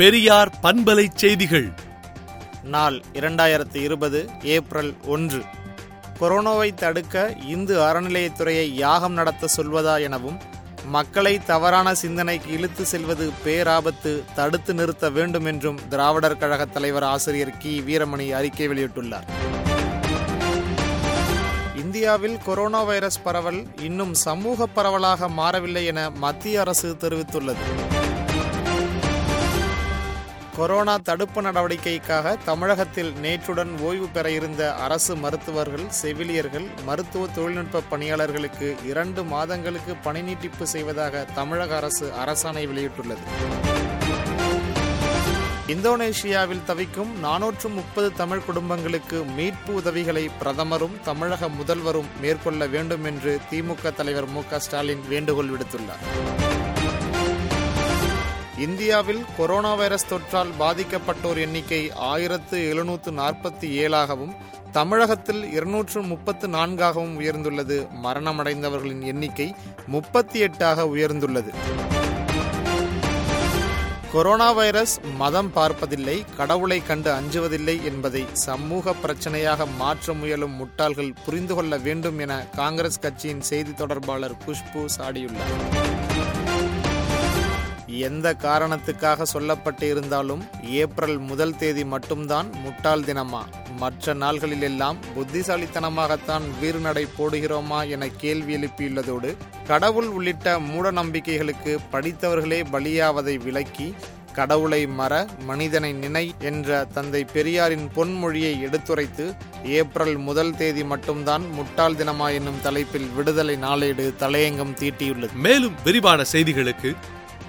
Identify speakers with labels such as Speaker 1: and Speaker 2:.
Speaker 1: பெரியார் பண்பலை செய்திகள்.
Speaker 2: நாள் இரண்டாயிரத்தி இருபது ஏப்ரல் ஒன்று. கொரோனாவை தடுக்க இந்து அறநிலையத்துறையை யாகம் நடத்த சொல்வதா எனவும் மக்களை தவறான சிந்தனைக்கு இழுத்து செல்வது பேராபத்து தடுத்து நிறுத்த வேண்டும் என்றும் திராவிடர் கழக தலைவர் ஆசிரியர் கி. வீரமணி அறிக்கை வெளியிட்டுள்ளார். இந்தியாவில் கொரோனா வைரஸ் பரவல் இன்னும் சமூக பரவலாக மாறவில்லை என மத்திய அரசு தெரிவித்துள்ளது. கொரோனா தடுப்பு நடவடிக்கைக்காக தமிழகத்தில் நேற்றுடன் ஓய்வு பெற இருந்த அரசு மருத்துவர்கள் செவிலியர்கள் மருத்துவ தொழில்நுட்ப பணியாளர்களுக்கு இரண்டு மாதங்களுக்கு பணி நீட்டிப்பு செய்வதாக தமிழக அரசு அரசாணை வெளியிட்டுள்ளது. இந்தோனேஷியாவில் தவிக்கும் நானூற்று முப்பது தமிழ் குடும்பங்களுக்கு மீட்பு உதவிகளை பிரதமரும் தமிழக முதல்வரும் மேற்கொள்ள வேண்டும் என்று திமுக தலைவர் மு ஸ்டாலின் வேண்டுகோள் விடுத்துள்ளார். இந்தியாவில் கொரோனா வைரஸ் தொற்றால் பாதிக்கப்பட்டோர் எண்ணிக்கை ஆயிரத்து எழுநூற்று நாற்பத்தி ஏழாகவும் தமிழகத்தில் இருநூற்று முப்பத்து நான்காகவும் உயர்ந்துள்ளது. மரணமடைந்தவர்களின் எண்ணிக்கை முப்பத்தி எட்டாக உயர்ந்துள்ளது. கொரோனா வைரஸ் மதம் பார்ப்பதில்லை கடவுளை கண்டு அஞ்சுவதில்லை என்பதை சமூக பிரச்சனையாக மாற்ற முயலும் முட்டாள்கள் புரிந்து கொள்ள வேண்டும் என காங்கிரஸ் கட்சியின் செய்தி தொடர்பாளர் குஷ்பு சாடியுள்ளார். எந்த காரணத்துக்காக சொல்லப்பட்டு இருந்தாலும் ஏப்ரல் முதல் தேதி மட்டும்தான் முட்டாள் தினமா? மற்ற நாள்களிலெல்லாம் புத்திசாலித்தனமாகத்தான் வீறுநடை போடுகிறோமா என கேள்வி எழுப்பியுள்ளதோடு கடவுள் உள்ளிட்ட மூட நம்பிக்கைகளுக்கு படித்தவர்களே பலியாவதை விளக்கி கடவுளை மற மனிதனை நினை என்ற தந்தை பெரியாரின் பொன்மொழியை எடுத்துரைத்து ஏப்ரல் முதல் தேதி மட்டும்தான் முட்டாள் தினமா என்னும் தலைப்பில் விடுதலை நாளேடு தலையங்கம் தீட்டியுள்ளது.
Speaker 1: மேலும் விரிவான செய்திகளுக்கு